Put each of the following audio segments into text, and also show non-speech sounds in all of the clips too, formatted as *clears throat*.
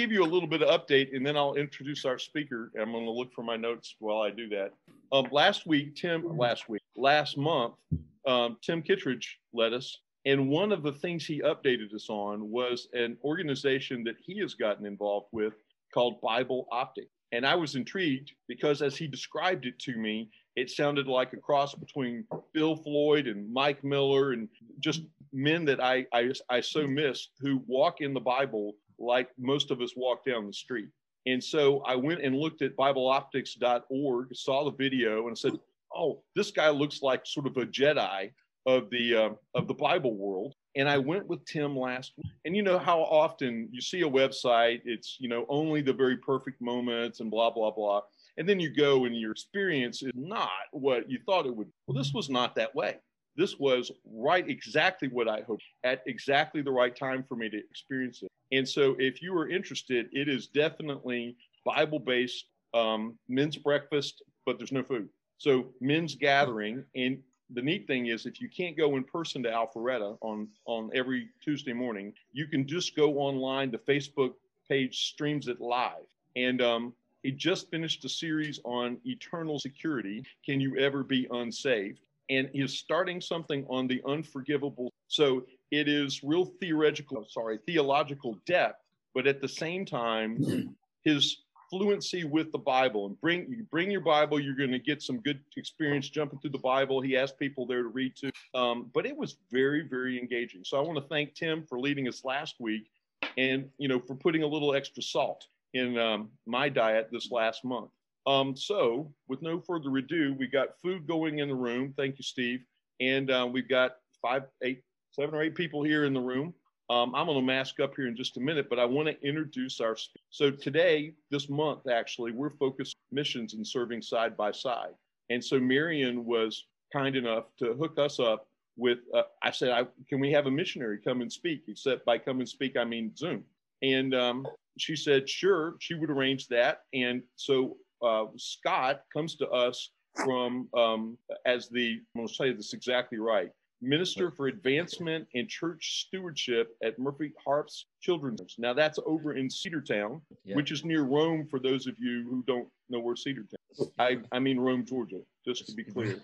give you a little bit of update and then I'll introduce our speaker. I'm going to look for my notes while I do that. Um, last week, Tim, last week, last month, um, Tim Kittredge led us. And one of the things he updated us on was an organization that he has gotten involved with called Bible Optic. And I was intrigued because as he described it to me, it sounded like a cross between Bill Floyd and Mike Miller and just men that I, I, I so miss who walk in the Bible like most of us walk down the street. And so I went and looked at BibleOptics.org, saw the video, and said, "Oh, this guy looks like sort of a Jedi of the uh, of the Bible world." And I went with Tim last week. And you know how often you see a website, it's you know only the very perfect moments and blah blah blah, and then you go and your experience is not what you thought it would. Well, this was not that way. This was right exactly what I hoped at exactly the right time for me to experience it. And so, if you are interested, it is definitely Bible based um, men's breakfast, but there's no food. So, men's gathering. And the neat thing is, if you can't go in person to Alpharetta on, on every Tuesday morning, you can just go online. The Facebook page streams it live. And um, he just finished a series on eternal security. Can you ever be unsaved? And he's starting something on the unforgivable. So it is real theoretical, sorry, theological depth, but at the same time, *clears throat* his fluency with the Bible and bring you bring your Bible, you're going to get some good experience jumping through the Bible. He asked people there to read to, um, but it was very very engaging. So I want to thank Tim for leading us last week, and you know for putting a little extra salt in um, my diet this last month. Um, so with no further ado, we got food going in the room. Thank you, Steve, and uh, we've got five, eight, seven or eight people here in the room. Um, I'm going to mask up here in just a minute, but I want to introduce our. So today, this month, actually, we're focused missions and serving side by side. And so Marion was kind enough to hook us up with. Uh, I said, I, "Can we have a missionary come and speak?" Except by come and speak, I mean Zoom. And um, she said, "Sure." She would arrange that. And so uh, Scott comes to us from um, as the. I'm going to say this exactly right Minister for Advancement and Church Stewardship at Murphy Harpst Children's. Now that's over in Cedartown, yeah. which is near Rome. For those of you who don't know where Cedartown, is. I I mean Rome, Georgia, just to be *laughs* clear.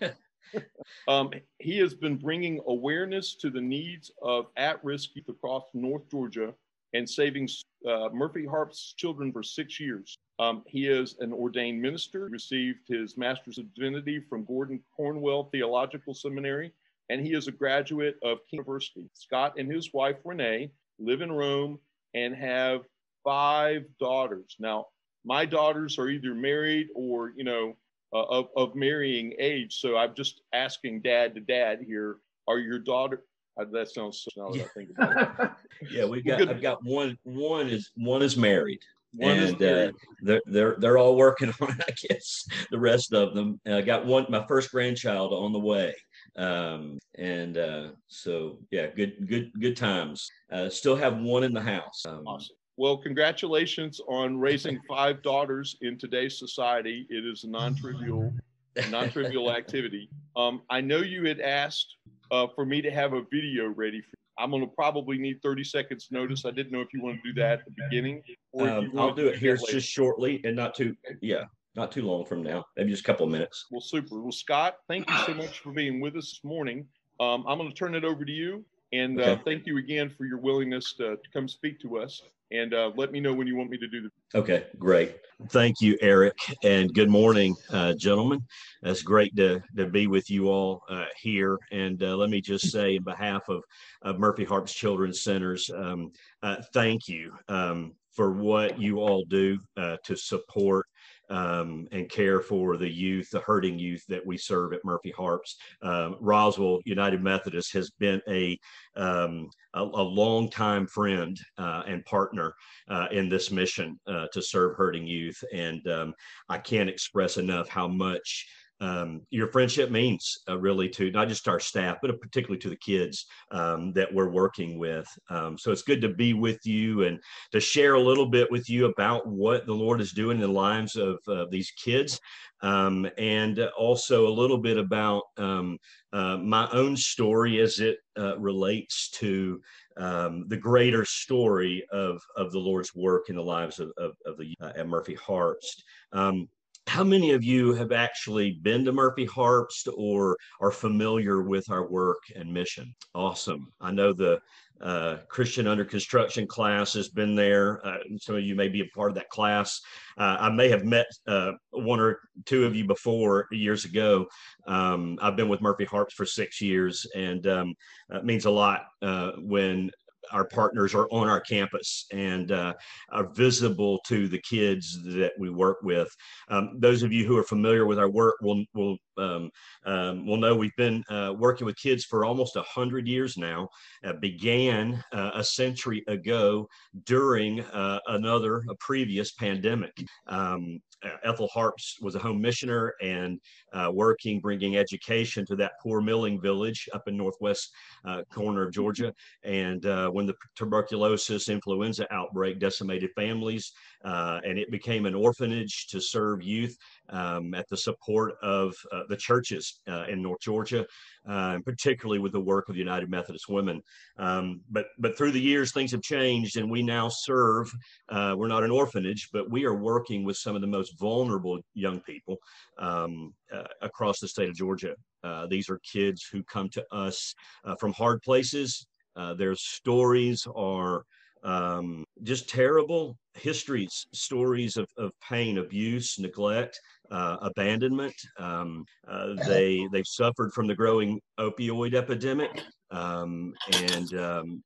um, he has been bringing awareness to the needs of at-risk youth across North Georgia and saving uh, Murphy Harpst's children for six years. Um, he is an ordained minister, received his Master's of Divinity from Gordon Conwell Theological Seminary and he is a graduate of King University. Scott and his wife Renee live in Rome and have five daughters. Now, my daughters are either married or you know uh, of of marrying age. So I'm just asking dad to dad here. Are your daughter? Uh, that sounds so. Now that I think about it. *laughs* yeah, we got. I've got one. One is one is married. One and uh, they're they're they're all working *laughs* on it. I guess the rest of them. I got one. My first grandchild on the way. Um, and uh, so, yeah, good, good, good times. Uh, still have one in the house. Um, awesome. Well, congratulations on raising *laughs* five daughters in today's society. It is a non-trivial, *laughs* non-trivial activity. Um, I know you had asked uh, for me to have a video ready for. I'm going to probably need 30 seconds notice. I didn't know if you want to do that at the beginning. Um, I'll do it here just shortly and not too. Yeah not too long from now, maybe just a couple of minutes. Well, super. Well, Scott, thank you so much for being with us this morning. Um, I'm going to turn it over to you. And uh, okay. uh, thank you again for your willingness to, to come speak to us. And uh, let me know when you want me to do the. Okay, great. Thank you, Eric. And good morning, uh, gentlemen. It's great to, to be with you all uh, here. And uh, let me just say, in behalf of, of Murphy Harpst Children's Centers, um, thank you um, for what you all do to support um, and care for the youth, the hurting youth that we serve at Murphy Harpst. Um, Roswell United Methodist has been a um, a, a longtime friend uh, and partner uh, in this mission uh, to serve hurting youth, and um, I can't express enough how much um, your friendship means uh, really to not just our staff, but particularly to the kids um, that we're working with. Um, so it's good to be with you and to share a little bit with you about what the Lord is doing in the lives of uh, these kids. Um, and also a little bit about um, uh, my own story as it uh, relates to um, the greater story of, of the Lord's work in the lives of, of, of the uh, at Murphy Harpst. Um, how many of you have actually been to Murphy Harpst or are familiar with our work and mission? Awesome. I know the uh, Christian under construction class has been there. Uh, some of you may be a part of that class. Uh, I may have met uh, one or two of you before years ago. Um, I've been with Murphy Harpst for six years, and um, it means a lot uh, when our partners are on our campus and uh, are visible to the kids that we work with. Um, those of you who are familiar with our work will will um, um, will know we've been uh, working with kids for almost a hundred years now. Uh, began uh, a century ago during uh, another a previous pandemic. Um, Ethel Harpst was a home missioner and uh, working, bringing education to that poor milling village up in northwest uh, corner of Georgia. And when the tuberculosis influenza outbreak decimated families, and it became an orphanage to serve youth um, at the support of uh, the churches in North Georgia, and particularly with the work of the United Methodist Women. Um, but but through the years, things have changed, and we now serve. we're not an orphanage, but we are working with some of the most vulnerable young people um, uh, across the state of Georgia. Uh, these are kids who come to us uh, from hard places. Uh, their stories are um, just terrible histories, stories of, of pain, abuse, neglect, uh, abandonment. Um, uh, they they've suffered from the growing opioid epidemic, um, and um,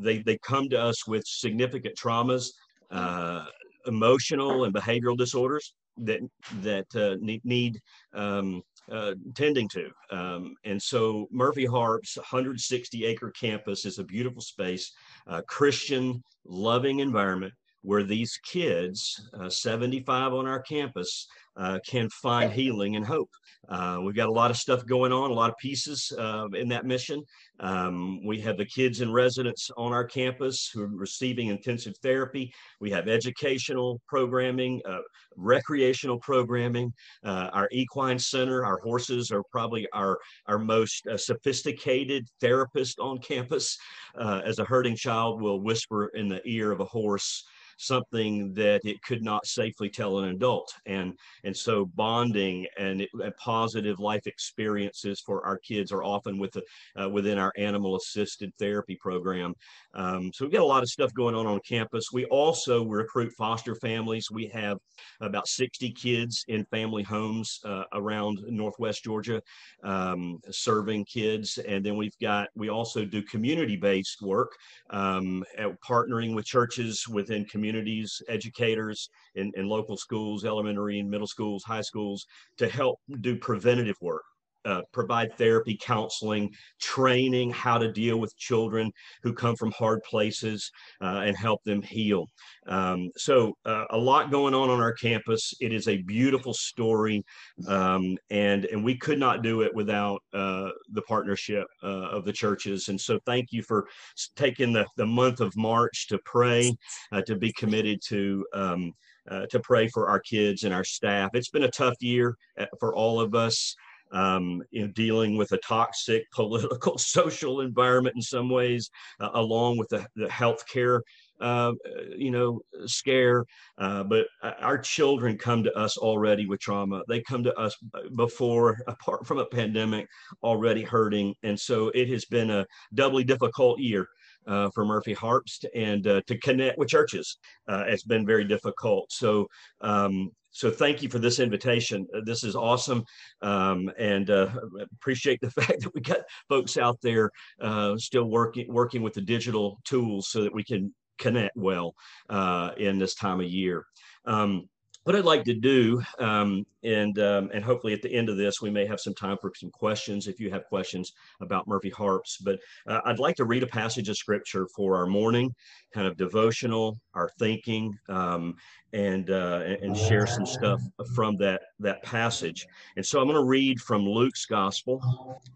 they they come to us with significant traumas, uh, emotional and behavioral disorders that that uh, need, need um, uh, tending to. Um, and so Murphy Harpst's 160 acre campus is a beautiful space, uh, Christian loving environment where these kids, uh, 75 on our campus, uh, can find healing and hope. Uh, we've got a lot of stuff going on, a lot of pieces uh, in that mission. Um, we have the kids in residence on our campus who are receiving intensive therapy. We have educational programming, uh, recreational programming. Uh, our equine center, our horses are probably our, our most uh, sophisticated therapist on campus. as a herding child will whisper in the ear of a horse, something that it could not safely tell an adult. And, and so bonding and, it, and positive life experiences for our kids are often with the, uh, within our animal assisted therapy program. Um, so we've got a lot of stuff going on on campus. We also recruit foster families. We have about 60 kids in family homes uh, around Northwest Georgia um, serving kids. And then we've got, we also do community-based work, um, partnering with churches within community communities, educators in, in local schools, elementary and middle schools, high schools, to help do preventative work. Uh, provide therapy, counseling, training, how to deal with children who come from hard places uh, and help them heal. Um, so, uh, a lot going on on our campus. It is a beautiful story, um, and and we could not do it without uh, the partnership uh, of the churches. And so, thank you for taking the the month of March to pray, to be committed to. Um, to pray for our kids and our staff. It's been a tough year for all of us um, in dealing with a toxic *laughs* political, social environment in some ways, uh, along with the, the healthcare, uh, you know, scare. Uh, but uh, our children come to us already with trauma. They come to us before, *laughs* apart from a pandemic, already hurting. And so it has been a doubly difficult year. Uh, for Murphy Harpst and uh, to connect with churches. Uh, it's been very difficult. So um, so thank you for this invitation. Uh, this is awesome, um, and uh, appreciate the *laughs* fact that we got folks out there uh, still working working with the digital tools so that we can connect well uh, in this time of year. Um, what I'd like to do, um, and um, and hopefully at the end of this, we may have some time for some questions if you have questions about Murphy Harpst. But uh, I'd like to read a passage of scripture for our morning kind of devotional, our thinking, um, and uh, and share some stuff from that that passage. And so I'm going to read from Luke's Gospel,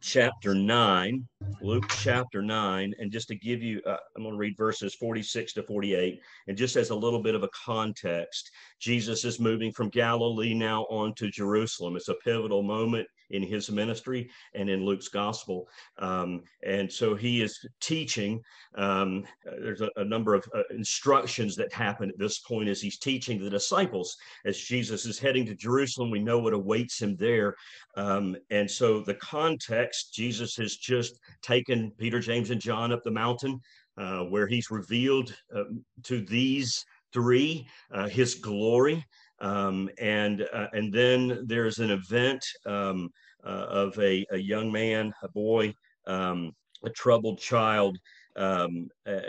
chapter nine, Luke chapter nine, and just to give you, uh, I'm going to read verses 46 to 48, and just as a little bit of a context, Jesus is moving from Galilee now on to Jerusalem. It's a pivotal moment in his ministry and in Luke's gospel. Um, and so he is teaching. Um, there's a, a, number of uh, instructions that happen at this point as he's teaching the disciples. As Jesus is heading to Jerusalem, we know what awaits him there. Um, and so the context, Jesus has just taken Peter, James, and John up the mountain uh, where he's revealed uh, to these three uh, his glory. Um, and uh, and then there's an event um, uh, of a, a young man, a boy, um, a troubled child um, uh,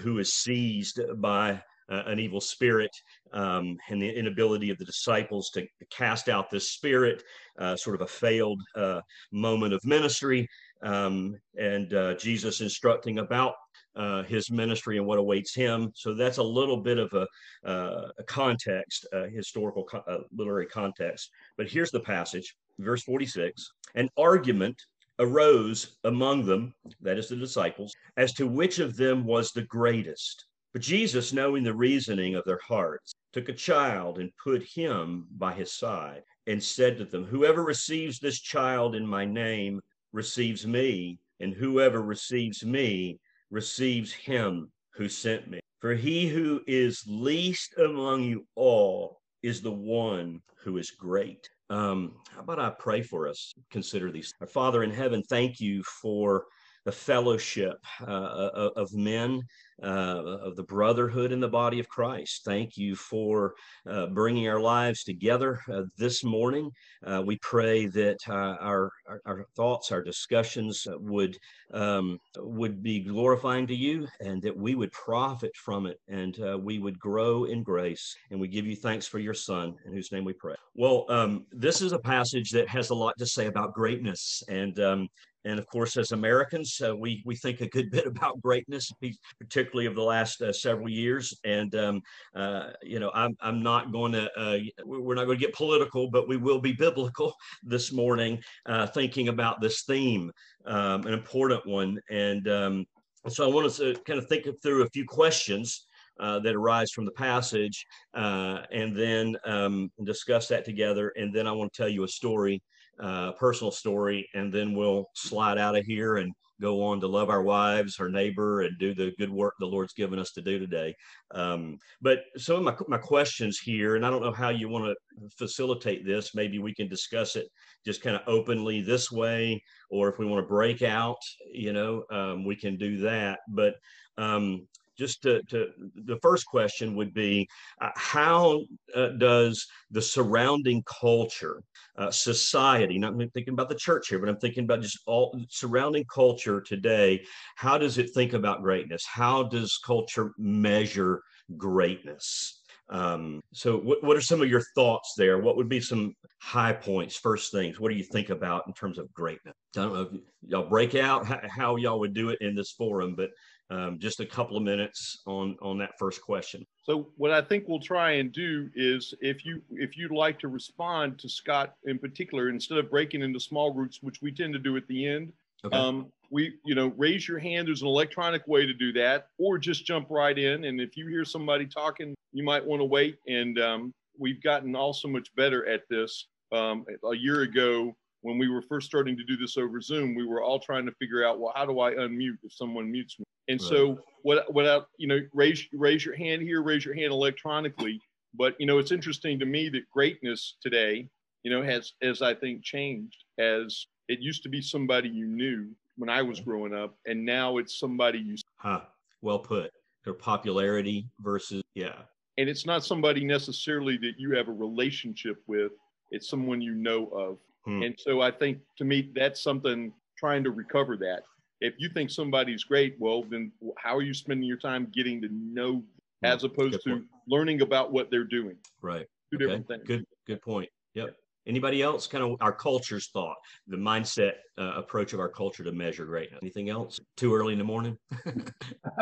who is seized by uh, an evil spirit um, and the inability of the disciples to cast out this spirit, uh, sort of a failed uh, moment of ministry, um, and Jesus instructing about uh, his ministry and what awaits him. So that's a little bit of a, uh, a context, historical, co- literary context. But here's the passage, verse 46 An argument arose among them, that is the disciples, as to which of them was the greatest. But Jesus, knowing the reasoning of their hearts, took a child and put him by his side and said to them, Whoever receives this child in my name receives me, and whoever receives me receives him who sent me. For he who is least among you all is the one who is great. Um, how about I pray for us? Consider these. Our Father in heaven, thank you for the fellowship uh, of men uh, of the brotherhood in the body of Christ. Thank you for uh, bringing our lives together uh, this morning. Uh, we pray that uh, our, our, our thoughts, our discussions would um, would be glorifying to you, and that we would profit from it, and we would grow in grace. And we give you thanks for your Son, in whose name we pray. Well, um, this is a passage that has a lot to say about greatness, and um, and of course, as Americans, uh, we we think a good bit *laughs* about greatness, particularly of the last uh, several years. And um, uh, you know, I'm I'm not going to uh, we're not going to get political, but we will be biblical *laughs* this morning, uh, thinking about this theme, um, an important one. And um, so I want us to kind of think through a few questions. Uh, that arise from the passage, uh, and then um, discuss that together. And then I want to tell you a story uh, personal story, and then we'll slide out of here and go on to love our wives, our neighbor, and do the good work the Lord's given us to do today. Um, but some of my, my questions here, and I don't know how you want to facilitate this. Maybe we can discuss it just kind of openly this way, or if we want to break out, you know, um, we can do that. But um, just to, to, the first question would be uh, how uh, does the surrounding culture uh, society not thinking about the church here but i'm thinking about just all surrounding culture today how does it think about greatness? How does culture measure greatness? Um, so what, what are some of your thoughts there? What would be some high points first things? What do you think about in terms of greatness? I don't know if y'all break out how y'all would do it in this forum but um, just a couple of minutes on on that first question. So what I think we'll try and do is if you if you'd like to respond to Scott in particular, instead of breaking into small groups, which we tend to do at the end, okay. um, we you know raise your hand. There's an electronic way to do that, or just jump right in. And if you hear somebody talking, you might want to wait. And um, we've gotten all so much better at this. Um, a year ago, when we were first starting to do this over Zoom, we were all trying to figure out, well, how do I unmute if someone mutes me? And right. so what what I, you know, raise raise your hand here, raise your hand electronically. But you know, it's interesting to me that greatness today, you know, has as I think changed as it used to be somebody you knew when I was growing up, and now it's somebody you. Huh. Well put. Their popularity versus yeah. And it's not somebody necessarily that you have a relationship with. It's someone you know of. Hmm. And so I think to me that's something trying to recover that if you think somebody's great, well, then how are you spending your time getting to know as opposed to learning about what they're doing? Right. Two okay. different things. Good, good point. Yep. Anybody else? Kind of our culture's thought, the mindset uh, approach of our culture to measure greatness. Anything else? Too early in the morning? *laughs*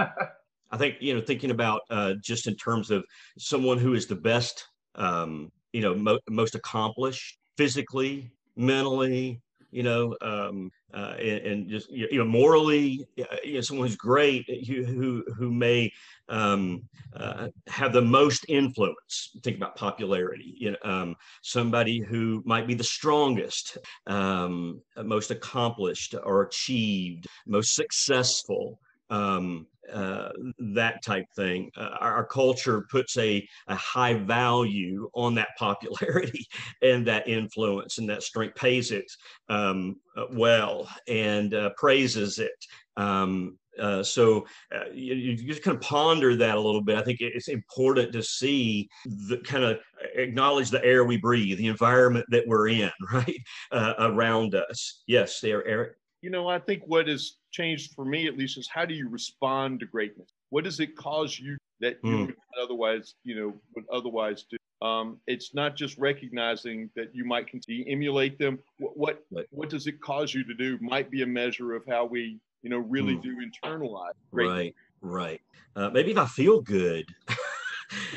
I think you know, thinking about uh, just in terms of someone who is the best, um, you know, mo- most accomplished physically, mentally, you know, um, uh, and, and, just you know, morally, uh, you know, someone who's great, who who, who may um, uh, have the most influence. Think about popularity. You know, um, somebody who might be the strongest, um, most accomplished, or achieved, most successful um, uh, that type thing. Uh, our, our, culture puts a, a high value on that popularity *laughs* and that influence and that strength, pays it um, uh, well and uh, praises it. Um, uh, so uh, you, you, just kind of ponder that a little bit. I think it's important to see the kind of acknowledge the air we breathe, the environment that we're in, *laughs* right around us. Yes, there, Eric. You know, I think what has changed for me, at least, is how do you respond to greatness? What does it cause you that you mm. would otherwise, you know, would otherwise do? Um, it's not just recognizing that you might continue emulate them. What, what right. what does it cause you to do? Might be a measure of how we, you know, really mm. do internalize. Greatness. Right, right. Uh, maybe if I feel good. *laughs*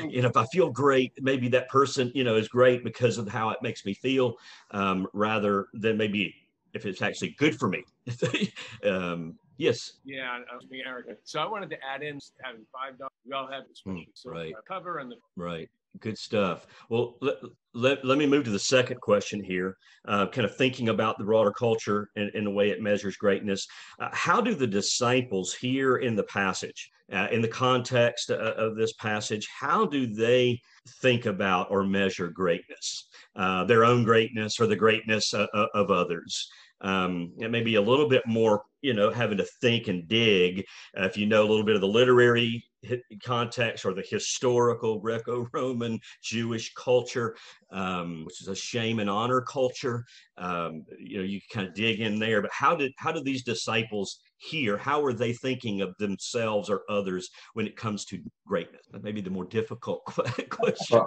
you know, if I feel great, maybe that person, you know, is great because of how it makes me feel, um, rather than maybe if it's actually good for me. *laughs* um, yes. Yeah, I was being arrogant. So I wanted to add in having five dollars. We all have this mm, right. cover and the right. Good stuff. Well, let, let, let me move to the second question here, uh, kind of thinking about the broader culture and, and the way it measures greatness. Uh, how do the disciples here in the passage, uh, in the context uh, of this passage, how do they think about or measure greatness, uh, their own greatness or the greatness of, uh, of others? Um, it may be a little bit more, you know, having to think and dig. Uh, if you know a little bit of the literary context or the historical Greco-Roman Jewish culture, um, which is a shame and honor culture, um, you know, you kind of dig in there. But how did how did these disciples here? How are they thinking of themselves or others when it comes to greatness? That may be the more difficult *laughs* question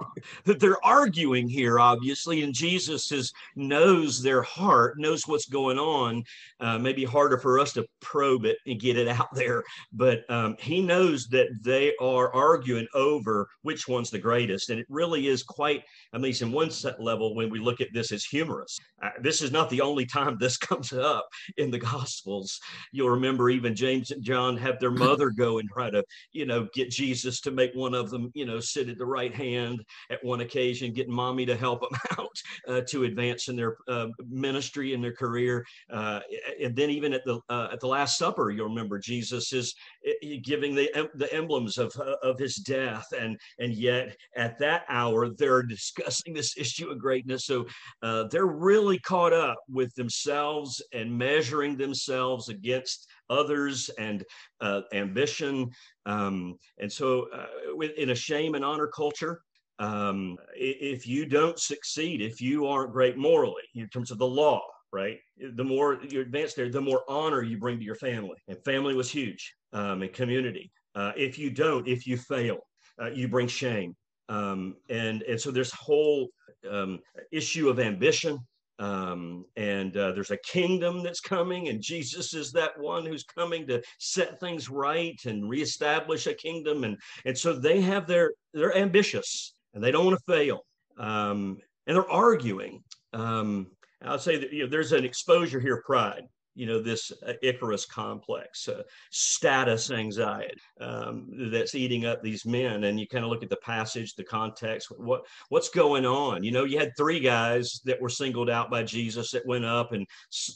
that they're arguing here, obviously, and Jesus is knows their heart, knows what's going on. Uh, maybe harder for us to probe it and get it out there, but um, he knows that they are arguing over which one's the greatest, and it really is quite, at least in one set level, when we look at this as humorous. Uh, this is not the only time this *laughs* comes up in the Gospels. You'll remember remember even James and John have their mother go and try to, you know, get Jesus to make one of them, you know, sit at the right hand at one occasion, getting mommy to help them *laughs* out uh, to advance in their uh, ministry and their career. Uh, and then even at the uh, at the Last Supper, you'll remember Jesus is eh, giving the the emblems of uh, of his death, and and yet at that hour they're discussing this issue of greatness. So uh, they're really caught up with themselves and measuring themselves against others and uh, ambition. Um, and so, uh, in a shame and honor culture, um, if you don't succeed, if you aren't great morally in terms of the law, right? The more you advance there, the more honor you bring to your family. And family was huge um, and community. Uh, if you don't, if you fail, uh, you bring shame. Um, and and so this whole um, issue of ambition um, and uh, there's a kingdom that's coming, and Jesus is that one who's coming to set things right and reestablish a kingdom. And and so they have their they're ambitious and they don't want to fail, um, and they're arguing. Um, I'll say that you know, there's an exposure here, pride you know this uh, Icarus complex, uh, status anxiety um, that's eating up these men. And you kind of look at the passage, the context, what what's going on. You know, you had three guys that were singled out by Jesus that went up and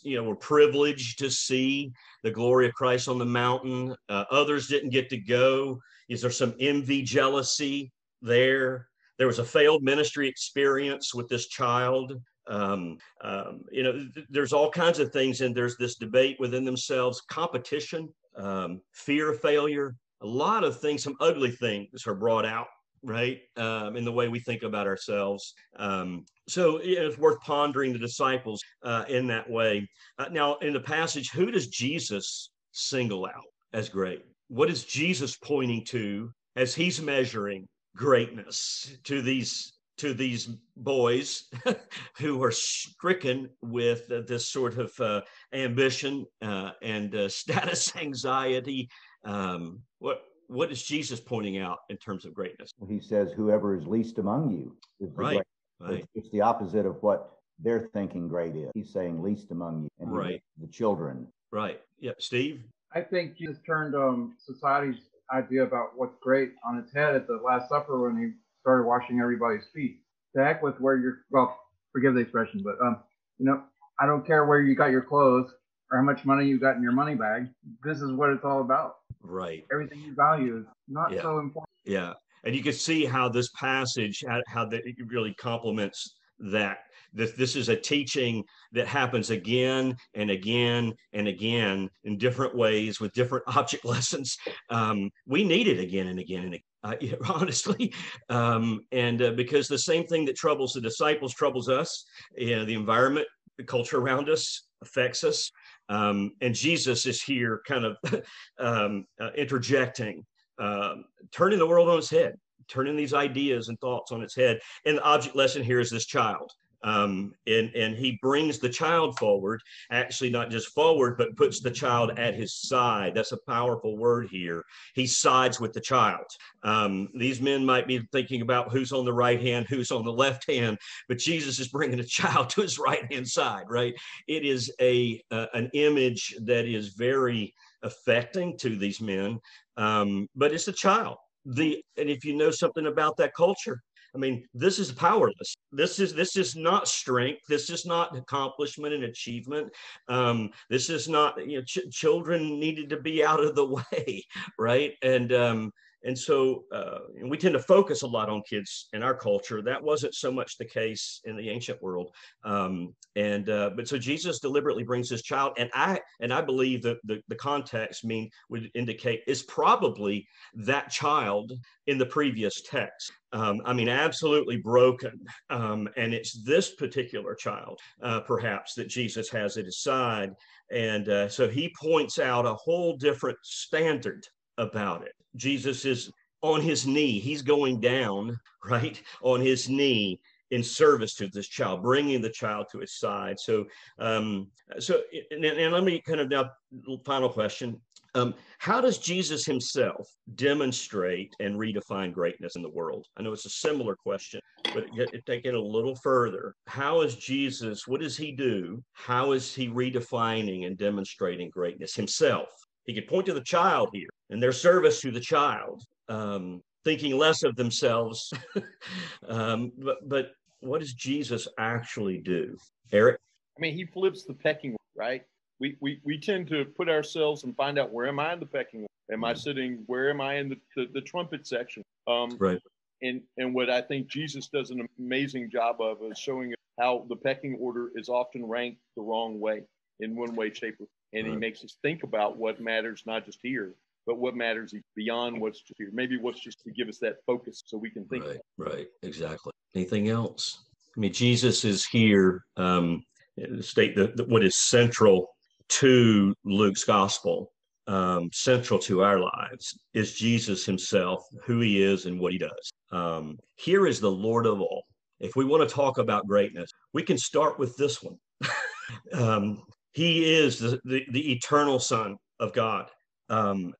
you know were privileged to see the glory of Christ on the mountain. Uh, others didn't get to go. Is there some envy, jealousy there? There was a failed ministry experience with this child um, um, you know, th- there's all kinds of things, and there's this debate within themselves, competition, um, fear of failure, a lot of things, some ugly things are brought out, right, um, in the way we think about ourselves. Um, so it's worth pondering the disciples uh, in that way. Uh, now, in the passage, who does Jesus single out as great? What is Jesus pointing to as he's measuring greatness to these to these boys *laughs* who are stricken with uh, this sort of uh, ambition uh, and uh, *laughs* status anxiety. Um, what what is Jesus pointing out in terms of greatness? He says, "Whoever is least among you is right." Right. It's, it's the opposite of what they're thinking great is. He's saying least among you, and Right. the children. Right. Yep. Steve. I think Jesus turned um, society's idea about what's great on its head at the Last Supper when he started washing everybody's feet. To heck with where you're, well, forgive the expression, but, um, you know, I don't care where you got your clothes or how much money you got in your money bag. This is what it's all about. Right. Everything you value is not Yeah. so important. Yeah, and you can see how this passage, how, how that it really complements that. This this is a teaching that happens again and again and again in different ways with different *laughs* object lessons. Um, we need it again and again and again. Uh, *laughs* yeah, honestly, um, and uh, because the same thing that troubles the disciples troubles us, you know, the environment, the culture around us affects us, um, and Jesus is here, kind of *laughs* um, uh, interjecting um, turning the world on its head, turning these ideas and thoughts on its head. And the object lesson here is this child. Um, and, and he brings the child forward, actually, not just forward, but puts the child at his side. That's a powerful word here. He sides with the child. Um, these men might be thinking about who's on the right hand, who's on the left hand, but Jesus is bringing a child to his right hand side, right? It is a uh, an image that is very affecting to these men um, but it's a child. The and if you know something about that culture, I mean, this is powerless. This is this is not strength. This is not accomplishment and achievement. Um, this is not you know ch- children needed to be out of the *laughs* way, right? And um, and so uh, and we tend to focus a lot on kids in our culture. That wasn't so much the case in the ancient world. Um, and uh, but so Jesus deliberately brings this child, and I and I believe that the, the context mean would indicate is probably that child in the previous text. Um, I mean, absolutely broken. Um, and it's this particular child, uh, perhaps, that Jesus has at his side. And uh, so he points out a whole different standard about it. Jesus is on his knee, he's going down, right, on his knee in service to this child, bringing the child to his side. So, um, so, and, and let me kind of now, final question. Um, how does Jesus himself demonstrate and redefine greatness in the world? I know it's a similar question, but take it a little further. How is Jesus, what does he do? How is he redefining and demonstrating greatness himself? He could point to the child here and their service to the child, um, thinking less of themselves. *laughs* um, but, but what does Jesus actually do? Eric? I mean, he flips the pecking, right? We, we, we tend to put ourselves and find out where am I in the pecking order? Am I sitting, where am I in the, the, the trumpet section? Um, Right. and, and what I think Jesus does an amazing job of is showing how the pecking order is often ranked the wrong way in one way, shape, or and he makes us think about what matters not just here, but what matters beyond what's just here. Maybe what's just to give us that focus so we can think. Right, right, exactly. Anything else? I mean, Jesus is here. Um, state that that what is central to Luke's gospel, um, central to our lives, is Jesus Himself, who He is, and what He does. Um, here is the Lord of all. If we want to talk about greatness, we can start with this one. *laughs* um, he is the, the, the eternal Son of God. Um,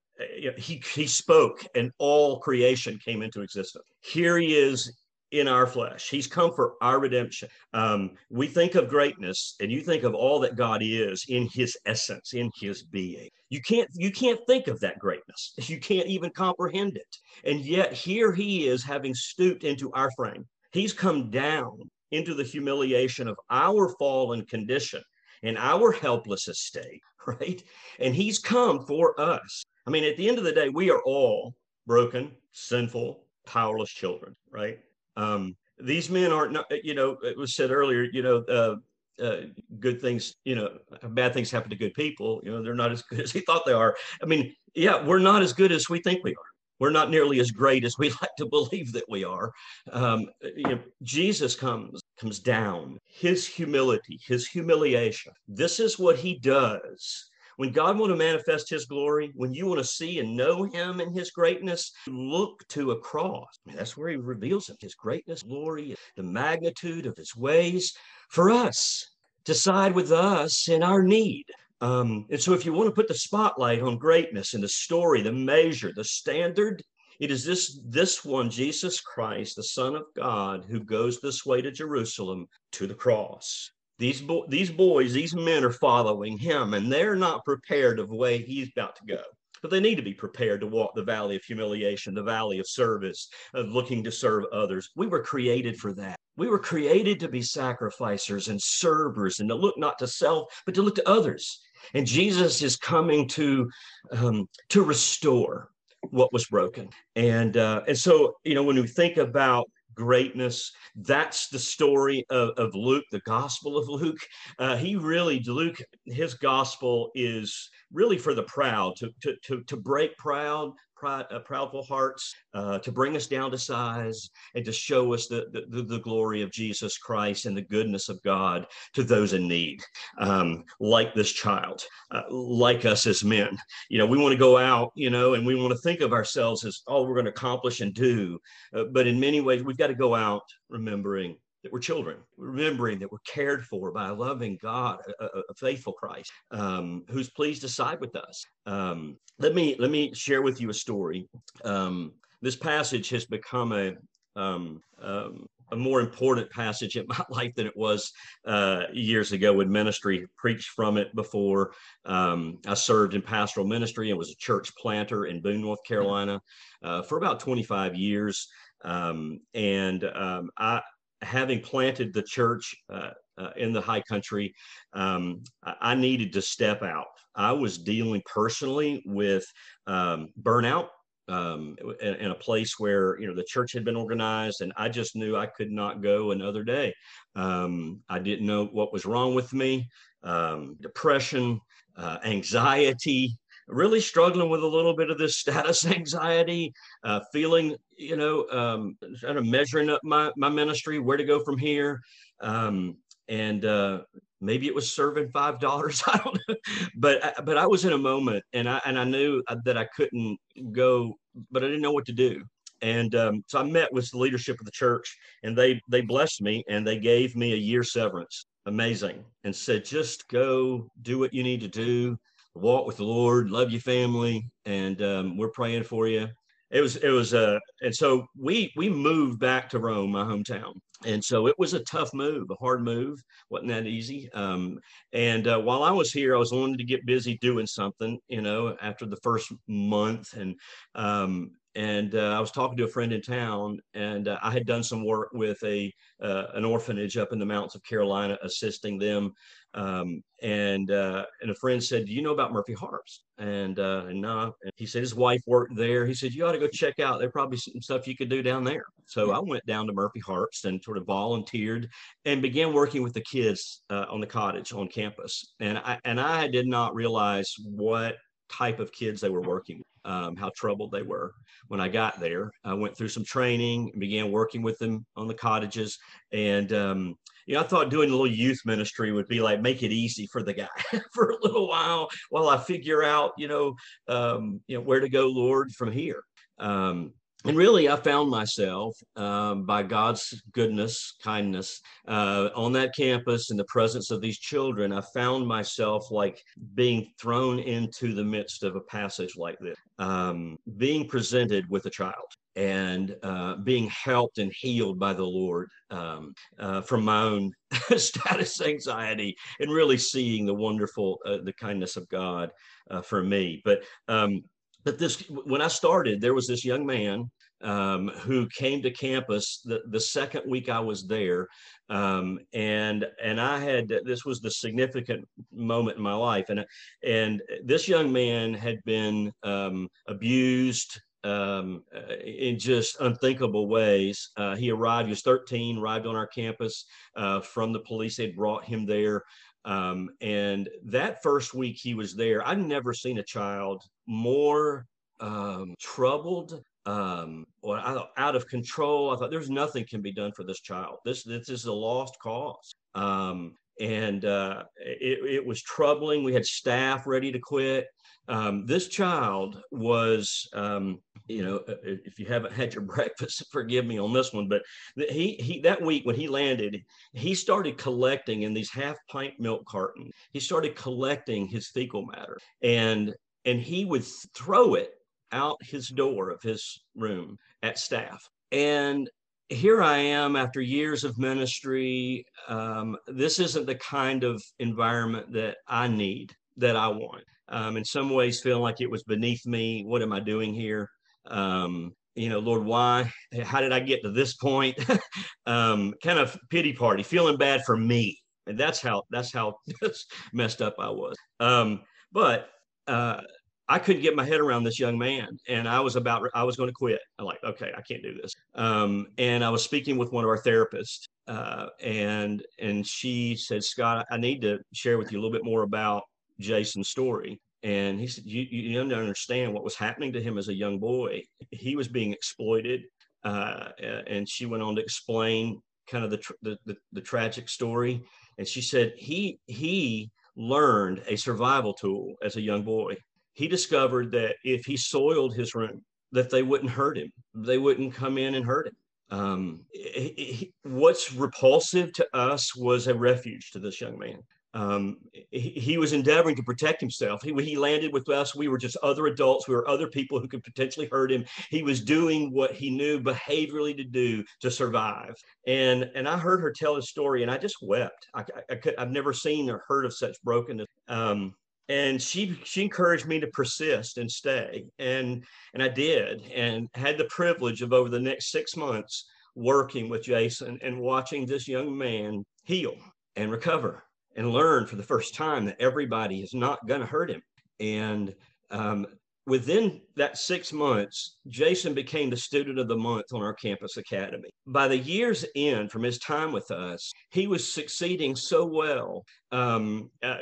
he, he spoke, and all creation came into existence. Here he is in our flesh. He's come for our redemption. Um, we think of greatness, and you think of all that God is in His essence, in His being. You can't you can't think of that greatness. You can't even comprehend it. And yet here He is, having stooped into our frame. He's come down into the humiliation of our fallen condition in our helpless estate, *laughs* right? And he's come for us. I mean, at the end of the day, we are all broken, sinful, powerless children, right? Um, these men aren't, you know, it was said earlier, you know, uh, uh, good things, you know, bad things happen to good people. You know, they're not as good *laughs* as he thought they are. I mean, yeah, we're not as good as we think we are. We're not nearly as great as we *laughs* like to believe that we are. Um, you know, Jesus comes comes down. His humility, his humiliation. This is what he does. When God want to manifest his glory, when you want to see and know him and his greatness, look to a cross. That's where he reveals him, his greatness, glory, the magnitude of his ways for us to side with us in our need. Um, and so, if you want to put the spotlight on greatness and the story, the measure, the standard, It is this this one, Jesus Christ, the Son of God, who goes this way to Jerusalem to the cross. These, bo- these boys, these men are following him, and they're not prepared of the way he's about to go. But they need to be prepared to walk the valley of humiliation, the valley of service, of looking to serve others. We were created for that. We were created to be sacrificers and servers and to look not to self, but to look to others. And Jesus is coming to um, to restore what was broken. And uh, and so you know when we think about greatness. That's the story of, of Luke, the Gospel of Luke. Uh, he really, Luke, his gospel is really for the proud, to, to, to, to break proud, pride, uh, proudful hearts, uh, to bring us down to size, and to show us the, the, the, glory of Jesus Christ and the goodness of God to those in need, um, like this child, uh, like us as men. You know, we want to go out, you know, and we want to think of ourselves as all we're going to accomplish and do. Uh, but in many ways, we've got to go out remembering that we're children, remembering that we're cared for by a loving God, a, a faithful Christ, um, who's pleased to side with us. Um, let me let me share with you a story. Um, this passage has become a um, um, a more important passage in *laughs* my life than it was uh, years ago when ministry preached from it before. Um, I served in pastoral ministry and was a church planter in Boone, North Carolina, uh, for about 25 years. Um, and um, I, having planted the church uh, uh, in the high country, um, I needed to step out. I was dealing personally with um, burnout um, in, in, a place where you know the church had been organized, and I just knew I could not go another day. Um, I didn't know what was wrong with me. Um, depression, uh, anxiety, really struggling with a little bit of this *laughs* status anxiety, uh, feeling, you know, um, kind of measuring up my, my ministry, where to go from here. Um, and uh, maybe it was serving five *laughs* dollars. I don't know, but uh, but I was in a moment, and I and I knew uh, that I couldn't go, but I didn't know what to do. And um, so I met with the leadership of the church, and they they blessed me, and they gave me a year severance. Amazing, and said just go do what you need to do walk with the Lord, love your family, and um, we're praying for you. It was it was uh and so we we moved back to Rome, my hometown, and so it was a tough move, a hard move. wasn't that easy. Um, and uh, while I was here, I was wanting to get busy doing something, you know, after the first month, and um, and uh, I was talking to a friend in town, and uh, I had done some work with a uh, an orphanage up in the mountains of Carolina, assisting them um, and uh, and a friend said, "Do you know about Murphy Harpst?" And uh, and no, and he said his wife worked there. He said, "You ought to go check out. There's probably some stuff you could do down there." So I went down to Murphy Harpst and sort of volunteered and began working with the kids uh, on the cottage on campus. And I and I did not realize what type of kids they were working with, um, how troubled they were. When I got there, I went through some training, began working with them on the cottages, and um, you know, I thought doing a little youth ministry would be like make it easy for the guy *laughs* for a little while while I figure out, you know, um, you know where to go, Lord, from here. Um, and really, I found myself um, by God's goodness, kindness, uh, on that campus in the presence of these children. I found myself like being thrown into the midst of a passage like this, um, being presented with a child and uh, being helped and healed by the Lord um, uh, from my own *laughs* status anxiety and really seeing the wonderful, uh, the kindness of God uh, for me. But um, but this when I started, there was this young man um, who came to campus the, the second week I was there. Um, and and I had this was the significant moment in my life, and and this young man had been um, abused, um, uh, in just unthinkable ways. Uh, he arrived, he was 13, arrived on our campus uh, from the police. They'd brought him there. Um, and that first week he was there, I'd never seen a child more um, troubled um, or out of control. I thought there's nothing can be done for this child. This, this is a lost cause. Um, and uh, it, it was troubling. We had staff ready to quit. Um, this child was, um, you know, uh, uh, if you haven't *laughs* had your breakfast, forgive me on this one, but he he that week when he landed, he started collecting in these half pint milk cartons. He started collecting his fecal matter, and and he would throw it out his door of his room at staff. And here I am after years of ministry. Um, this isn't the kind of environment that I need, that I want. Um, in some ways, feeling like it was beneath me. What am I doing here? Um, you know, Lord, why? How did I get to this point? *laughs* um, kind of pity party, feeling bad for me, and that's how that's how *laughs* messed up I was. Um, but uh, I couldn't get my head around this young man, and I was about I was going to quit. I'm like, okay, I can't do this. Um, and I was speaking with one of our therapists, uh, and and she said, Scott, I need to share with you a little bit more about Jason's story. And he said, you, you don't understand what was happening to him as a young boy. He was being exploited. Uh, and she went on to explain kind of the, the, the, the tragic story. And she said, he, he learned a survival tool as a young boy. He discovered that if he soiled his room, that they wouldn't hurt him. They wouldn't come in and hurt him. Um, he, he, what's repulsive to us was a refuge to this young man um, he, he, was endeavoring to protect himself. He, he landed with us. We were just other adults. We were other people who could potentially hurt him. He was doing what he knew behaviorally to do to survive. And and I heard her tell his story, and I just wept. I, I, could, I've never seen or heard of such brokenness. Um, and she she encouraged me to persist and stay, and and I did, and had the privilege of over the next six months working with Jason and watching this young man heal and recover and learn for the first time that everybody is not going to hurt him. And um, within that six months, Jason became the student of the month on our campus academy. By the year's end, from his time with us, he was succeeding so well, um, uh,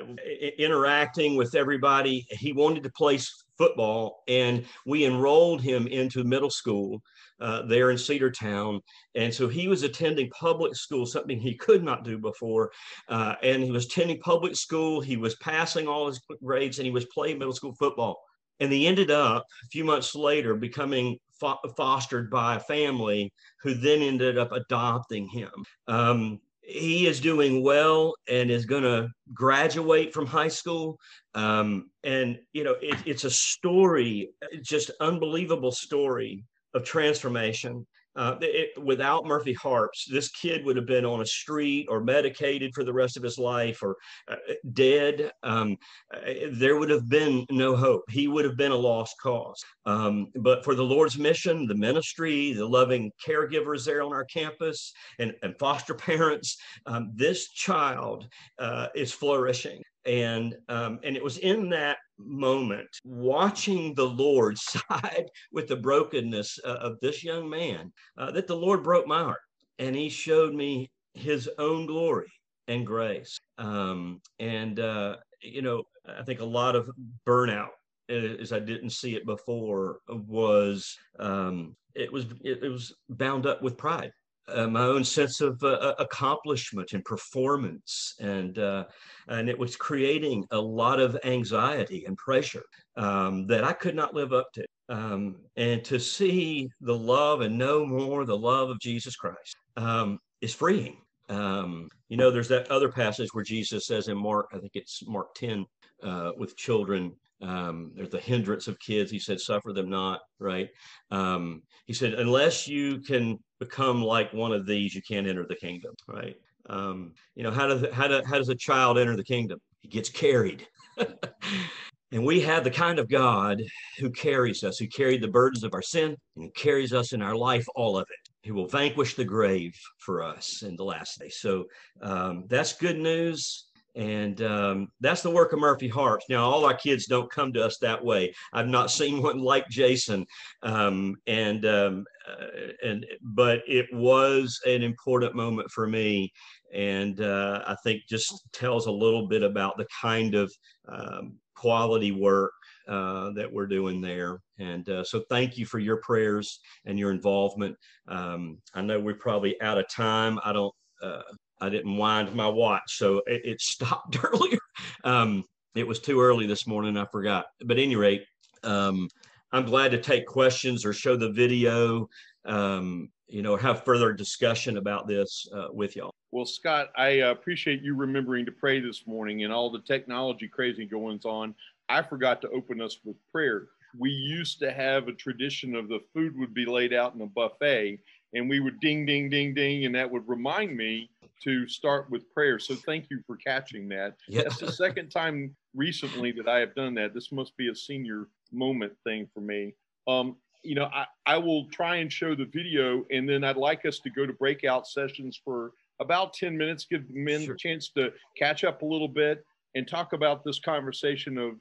interacting with everybody. He wanted to play football, and we enrolled him into middle school uh, there in Cedartown. And so he was attending public school, something he could not do before. Uh, and he was attending public school. He was passing all his grades and he was playing middle school football. And he ended up a few months later becoming fo- fostered by a family who then ended up adopting him. Um, he is doing well and is going to graduate from high school. Um, and, you know, it, it's a story, just unbelievable story of transformation. Uh, it, without Murphy Harpst, this kid would have been on a street or medicated for the rest of his life or uh, dead. Um, uh, there would have been no hope. He would have been a lost cause. Um, but for the Lord's mission, the ministry, the loving caregivers there on our campus, and, and foster *laughs* parents, um, this child uh, is flourishing and um, and it was in that moment watching the lord *laughs* side with the brokenness uh, of this young man uh, that the lord broke my heart. And he showed me his own glory and grace. Um, and uh, you know i think a lot of burnout as i didn't see it before was um, it was it, it was bound up with pride uh, my own sense of uh, uh, accomplishment and performance, and uh, and it was creating a lot of anxiety and pressure um, that I could not live up to. Um, and to see the love and know more the love of Jesus Christ um, is freeing. Um, you know, there's that other passage where Jesus says in Mark, I think it's Mark 10, uh, with children um, there's the hindrance of kids. He said, suffer them not, right? Um, he said, unless you can become like one of these, you can't enter the kingdom, right? Um, you know, how does, how, do, how does a child enter the kingdom? He gets carried. *laughs* and we have the kind of God who carries us, who carried the burdens of our sin, and who carries us in our life, all of it. He will vanquish the grave for us in the last day. So um, that's good news and um, that's the work of Murphy Harpst. Now, all our kids don't come to us that way. I've not seen *laughs* one like Jason, um, and um, uh, and but it was an important moment for me, and uh, I think just tells a little bit about the kind of um, quality work uh, that we're doing there. And uh, so thank you for your prayers and your involvement. Um, I know we're probably out of time. I don't uh, I didn't wind my watch, so it, it *laughs* stopped earlier. Um, it was too early this morning. I forgot. But any rate, um, I'm glad to take questions or show the video, um, you know, have further discussion about this uh, with y'all. Well, Scott, I uh, appreciate you remembering to pray this morning and all the technology crazy goings on. I forgot to open us with prayer we used to have a tradition of the food would be laid out in a buffet and we would ding, ding, ding, ding. And that would remind me to start with prayer. So thank you for catching that. Yeah. That's the second time recently that I have done that. This must be a senior moment thing for me. Um, you know, I, I will try and show the video and then I'd like us to go to breakout sessions for about 10 minutes, give men Sure. a chance to catch up a little bit and talk about this conversation of,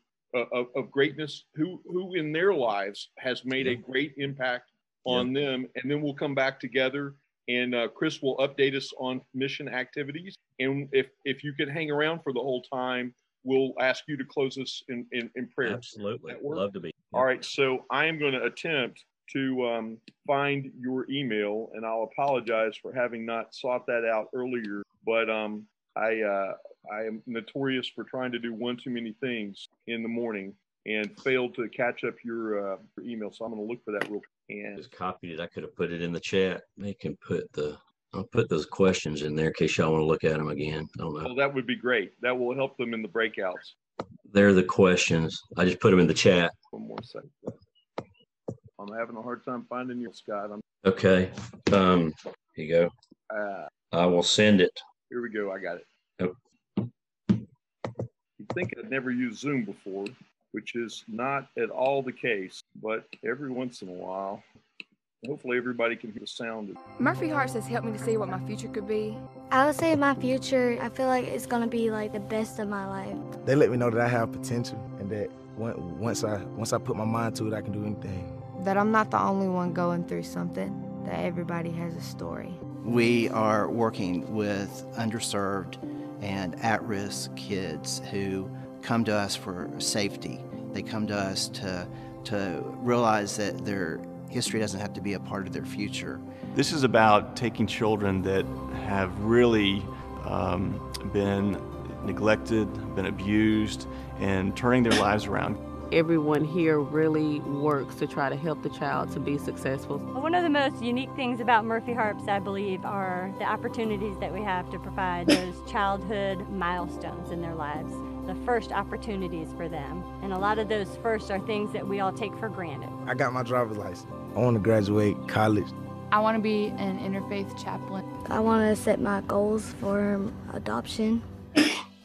of, of greatness, who, who in their lives has made a great impact on them. And then we'll come back together and uh, Chris will update us on mission activities. And if, if you can hang around for the whole time, we'll ask you to close us in, in, in prayer. Absolutely. Love to be. All right, so I am going to attempt to um, find your email, and I'll apologize for having not sought that out earlier. But um, I uh, I am notorious for trying to do one too many things in the morning and failed to catch up your, uh, your email. So I'm going to look for that real quick. And Just copied it. I could have put it in the chat. They can put the, I'll put those questions in there in case y'all want to look at them again. I don't know. well, that would be great. That will help them in the breakouts. They're the questions. I just put them in the chat. One more second. I'm having a hard time finding you, Scott. I'm Okay. Um, here you go. uh, I will send it. Here we go. I got it. Yep. You'd think I'd never used Zoom before, which is not at all the case, but every once in a while, hopefully everybody can hear the sound. Murphy Harpst has helped me to see what my future could be. I would say my future, I feel like it's gonna be like the best of my life. They let me know that I have potential and that once I once I put my mind to it, I can do anything. That I'm not the only one going through something, that everybody has a story. We are working with underserved and at risk kids who come to us for safety. They come to us to, to realize that their history doesn't have to be a part of their future. This is about taking children that have really um, been neglected, been abused, and turning their lives around. Everyone here really works to try to help the child to be successful. One of the most unique things about Murphy Harpst, I believe, are the opportunities that we have to provide those childhood milestones in their lives, the first opportunities for them. And a lot of those first are things that we all take for granted. I got my driver's license. I want to graduate college. I want to be an interfaith chaplain. I want to set my goals for adoption. *coughs*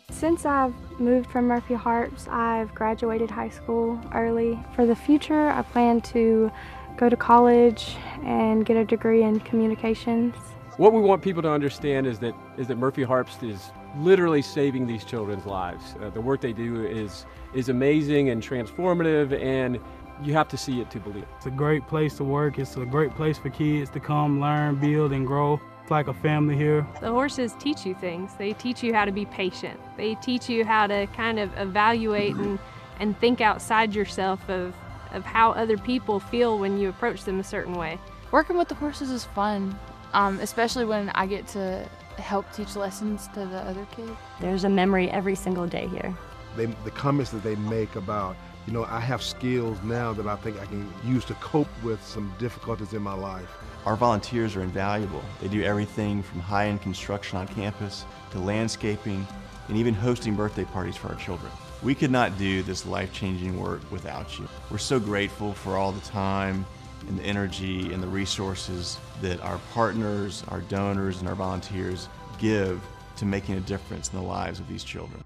Since I've moved from Murphy Harpst, I've graduated high school early. For the future, I plan to go to college and get a degree in communications. What we want people to understand is that is that Murphy Harpst is literally saving these children's lives. Uh, the work they do is is amazing and transformative, and you have to see it to believe. It's a great place to work. It's a great place for kids to come learn, build, and grow. It's like a family here. The horses teach you things. They teach you how to be patient. They teach you how to kind of evaluate and, and think outside yourself of, of how other people feel when you approach them a certain way. Working with the horses is fun, um, especially when I get to help teach lessons to the other kids. There's a memory every single day here. They, the comments that they make about, you know, I have skills now that I think I can use to cope with some difficulties in my life. Our volunteers are invaluable. They do everything from high-end construction on campus to landscaping and even hosting birthday parties for our children. We could not do this life-changing work without you. We're so grateful for all the time and the energy and the resources that our partners, our donors, and our volunteers give to making a difference in the lives of these children.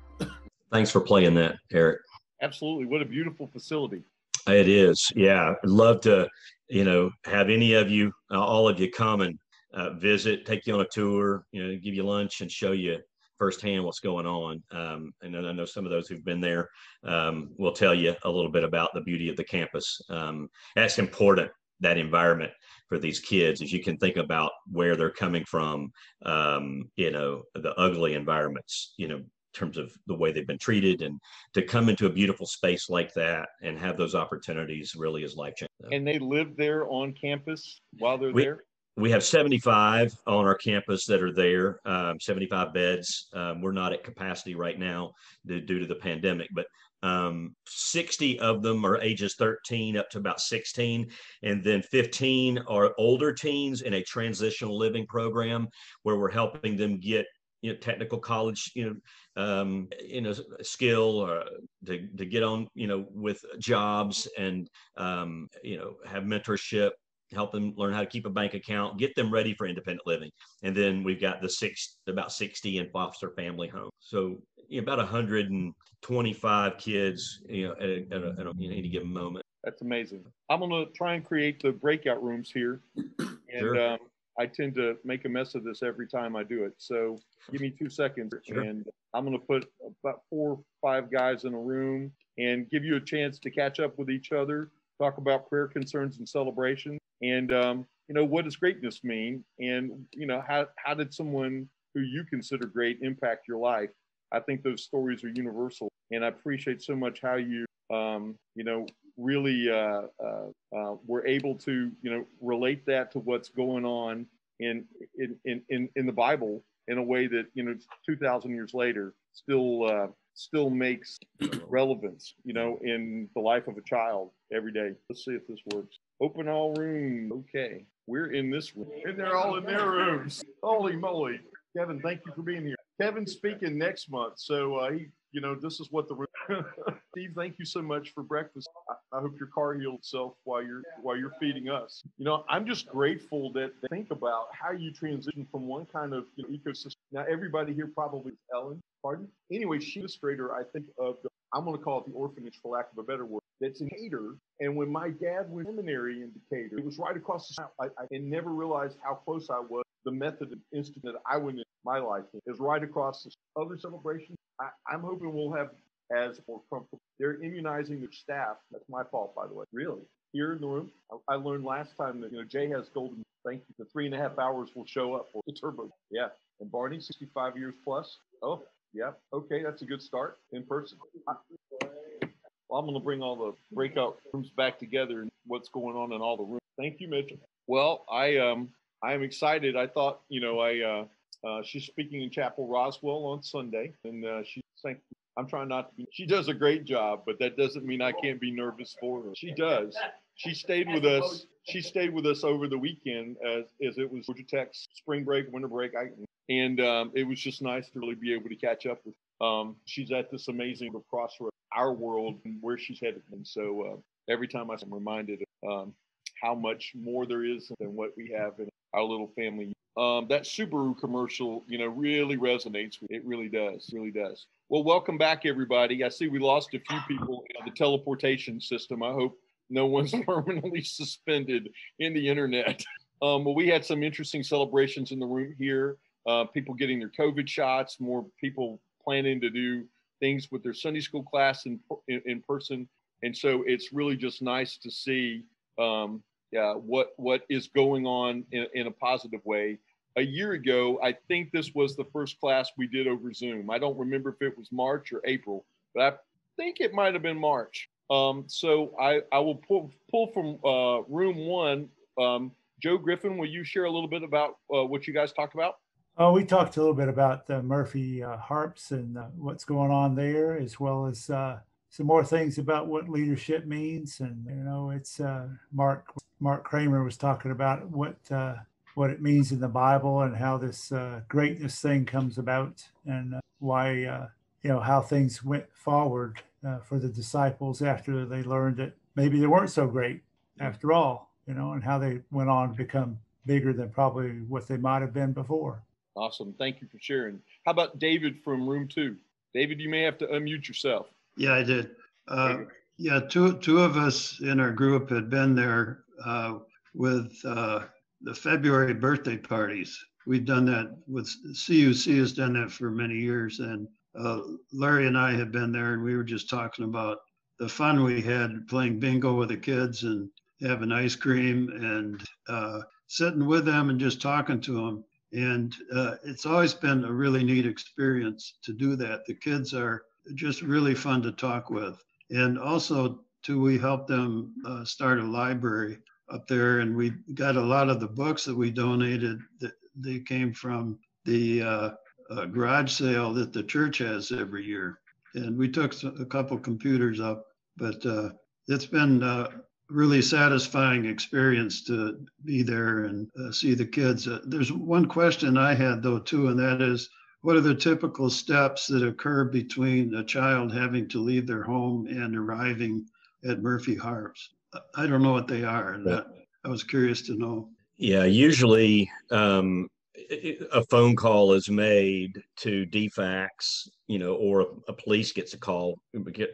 Thanks for playing that, Eric. Absolutely. What a beautiful facility. It is. Yeah. I'd love to, you know, have any of you, uh, all of you come and uh, visit, take you on a tour, you know, give you lunch and show you firsthand what's going on. Um, and I know some of those who've been there um, will tell you a little bit about the beauty of the campus. Um, that's important, that environment for these kids, as you can think about where they're coming from, um, you know, the ugly environments, you know, in terms of the way they've been treated and to come into a beautiful space like that and have those opportunities really is life changing. And they live there on campus while they're We- there? We have 75 on our campus that are there, um, 75 beds. Um, we're not at capacity right now due, due to the pandemic, but um, 60 of them are ages 13 up to about 16. And then 15 are older teens in a transitional living program where we're helping them get you know technical college you know um, you know skill or to, to get on you know with jobs and um, you know have mentorship help them learn how to keep a bank account get them ready for independent living and then we've got the six about 60 in foster family home so you know, about 125 kids you know at, a, at, a, at a, any given moment that's amazing i'm going to try and create the breakout rooms here *clears throat* and sure. um, I tend to make a mess of this every time I do it. So give me two seconds sure. and I'm going to put about four or five guys in a room and give you a chance to catch up with each other, talk about prayer concerns and celebration. And, um, you know, what does greatness mean? And, you know, how, how did someone who you consider great impact your life? I think those stories are universal. And I appreciate so much how you, um, you know, really uh, uh, uh, we're able to you know relate that to what's going on in in in in the Bible in a way that you know 2,000 years later still uh, still makes *clears throat* relevance you know in the life of a child every day. Let's see if this works. Open all rooms. Okay, we're in this room, and they're all in their rooms. Holy moly! Kevin, thank you for being here. Kevin's speaking next month, so uh, he you know, this is what the *laughs* Steve. Thank you so much for breakfast. I, I, hope your car healed itself while you're while you're feeding us. You know, I'm just grateful that they think about how you transition from one kind of you know, ecosystem. Now, everybody here probably is Ellen. Pardon? Anyway, she's illustrator, I think, of the, I'm going to call it the orphanage for lack of a better word. That's in Decatur. And when my dad went seminary in Decatur, it was right across the street. I, I and never realized how close I was. The Methodist Institute that I went in my life is right across the other celebrations I, am hoping we'll have as more comfortable. They're immunizing their staff. That's my fault, by the way. Really? Here in the room, I, I learned last time that you know Jay has golden. Thank you. The three and a half hours will show up for the turbo. Yeah, and Barney, 65 years plus. Oh, yeah. Okay, that's a good start in person. I, well, I'm going to bring all the breakout rooms back together and what's going on in all the rooms. Thank you, Mitchell. Well, I um I am excited. I thought you know I uh, uh, she's speaking in Chapel Roswell on Sunday, and uh, she's saying, I'm trying not to be. She does a great job, but that doesn't mean I can't be nervous for her. She does. She stayed with us. She stayed with us over the weekend as, as it was Georgia Tech's spring break, winter break. I, and um, it was just nice to really be able to catch up with. Um, she's at this amazing crossroad, our world, and where she's headed. And so uh, every time I'm reminded of um, how much more there is than what we have in our little family um, that Subaru commercial, you know, really resonates. It really does. Really does. Well, welcome back, everybody. I see we lost a few people in the teleportation system. I hope no one's *laughs* permanently suspended in the internet. Um, well, we had some interesting celebrations in the room here. Uh, people getting their COVID shots, more people planning to do things with their Sunday school class in, in, in person. And so it's really just nice to see um, yeah, what what is going on in, in a positive way. A year ago, I think this was the first class we did over Zoom. I don't remember if it was March or April, but I think it might have been March. Um, so I, I will pull, pull from uh, room one. Um, Joe Griffin, will you share a little bit about uh, what you guys talked about? Oh, we talked a little bit about the Murphy uh, Harpst and uh, what's going on there, as well as uh, some more things about what leadership means. And you know, it's uh, Mark Mark Kramer was talking about what uh, what it means in the Bible and how this uh, greatness thing comes about and uh, why uh, you know how things went forward uh, for the disciples after they learned that maybe they weren't so great after all, you know, and how they went on to become bigger than probably what they might have been before. Awesome, thank you for sharing. How about David from room two? David, you may have to unmute yourself. Yeah, I did. Uh, yeah, two two of us in our group had been there uh, with uh, the February birthday parties. We've done that with CUC has done that for many years, and uh, Larry and I had been there, and we were just talking about the fun we had playing bingo with the kids and having ice cream and uh, sitting with them and just talking to them. And uh, it's always been a really neat experience to do that. The kids are just really fun to talk with. And also, too, we helped them uh, start a library up there, and we got a lot of the books that we donated that they came from the uh, uh, garage sale that the church has every year. And we took a couple computers up, but uh, it's been a really satisfying experience to be there and uh, see the kids. Uh, there's one question I had though too, and that is what are the typical steps that occur between a child having to leave their home and arriving at Murphy Harpst? I don't know what they are, I was curious to know. Yeah, usually um, a phone call is made to DFACS, you know, or a police gets a call,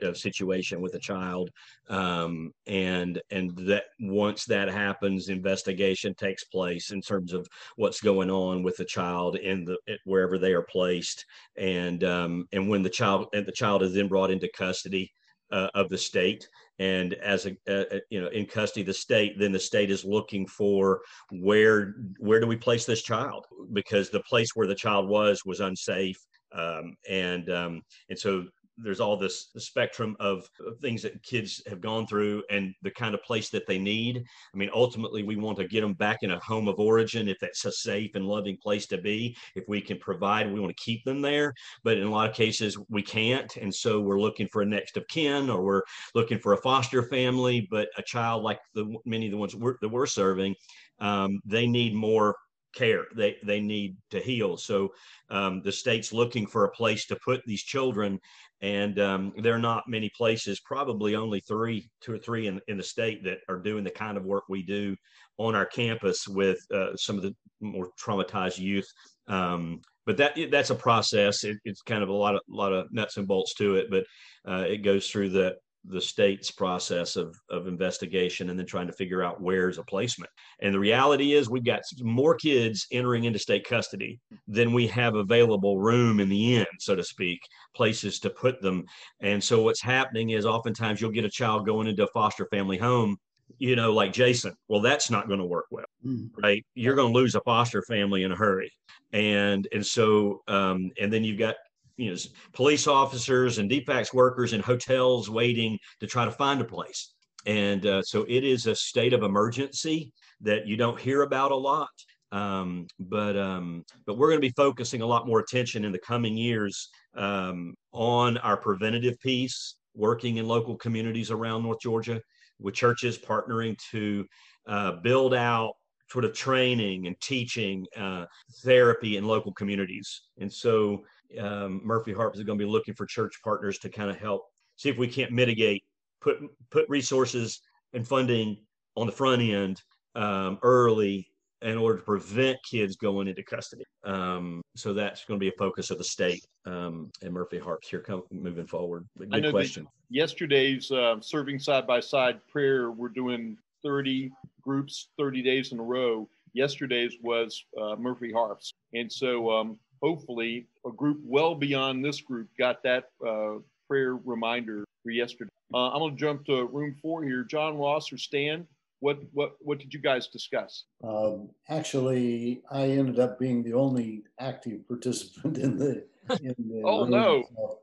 a situation with a child, um, and and that once that happens, investigation takes place in terms of what's going on with the child in the wherever they are placed, and um, and when the child and the child is then brought into custody uh, of the state. And as a, a, you know in custody of the state then the state is looking for where where do we place this child? Because the place where the child was was unsafe. Um, and um, and so there's all this spectrum of, things that kids have gone through and the kind of place that they need. I mean, ultimately, we want to get them back in a home of origin if that's a safe and loving place to be. If we can provide, we want to keep them there. But in a lot of cases, we can't. And so we're looking for a next of kin or we're looking for a foster family. But a child like the many of the ones we're, that we're serving, um, they need more care. They they need to heal. So um, the state's looking for a place to put these children, and um, there are not many places. Probably only three, two or three in in the state that are doing the kind of work we do on our campus with uh, some of the more traumatized youth. Um, but that that's a process. It, it's kind of a lot of lot of nuts and bolts to it, but uh, it goes through the the state's process of, of investigation and then trying to figure out where's a placement. And the reality is we've got more kids entering into state custody than we have available room in the end, so to speak, places to put them. And so what's happening is oftentimes you'll get a child going into a foster family home you know, like Jason, well, that's not going to work well, mm. right? You're going to lose a foster family in a hurry. And, and so, um, and then you've got you know police officers and DFACS workers in hotels waiting to try to find a place. And uh, so it is a state of emergency that you don't hear about a lot. Um, but um, but we're going to be focusing a lot more attention in the coming years um, on our preventative piece, working in local communities around North Georgia with churches partnering to uh, build out sort of training and teaching uh, therapy in local communities. And so um, Murphy Harpst is going to be looking for church partners to kind of help see if we can't mitigate, put put resources and funding on the front end um, early in order to prevent kids going into custody. Um, so that's going to be a focus of the state um, and Murphy Harpst here come, moving forward. But good question. Yesterday's uh, serving side by side prayer, we're doing 30 groups, 30 days in a row. Yesterday's was uh, Murphy Harpst. And so um, hopefully a group well beyond this group got that uh, prayer reminder for yesterday. Uh, I'm going to jump to room four here. John Ross or Stan, what what what did you guys discuss? Um, actually, I ended up being the only active participant in the. In the oh no! So,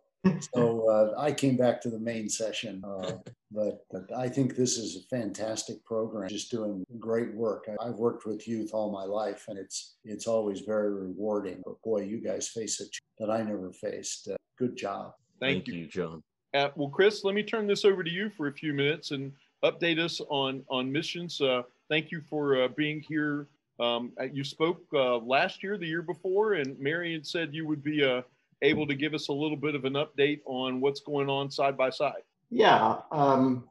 so uh, I came back to the main session, uh, but, but, I think this is a fantastic program. Just doing great work. I, have worked with youth all my life, and it's it's always very rewarding. But boy, you guys face it that I never faced. Uh, good job. Thank, Thank you. you, John. Uh, well, Chris, let me turn this over to you for a few minutes and update us on on missions. Uh, thank you for uh, being here. Um, you spoke last year, the year before, and Marion said you would be a able to give us a little bit of an update on what's going on side by side? Yeah, um,